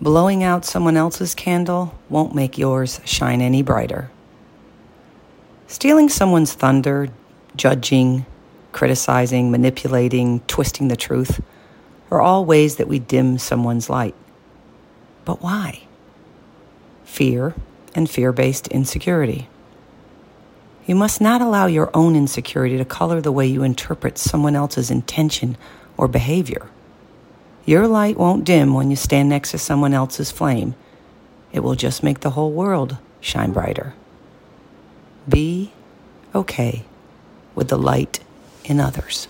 Blowing out someone else's candle won't make yours shine any brighter. Stealing someone's thunder, judging, criticizing, manipulating, twisting the truth are all ways that we dim someone's light. But why? Fear and fear based insecurity. You must not allow your own insecurity to color the way you interpret someone else's intention or behavior. Your light won't dim when you stand next to someone else's flame. It will just make the whole world shine brighter. Be okay with the light in others.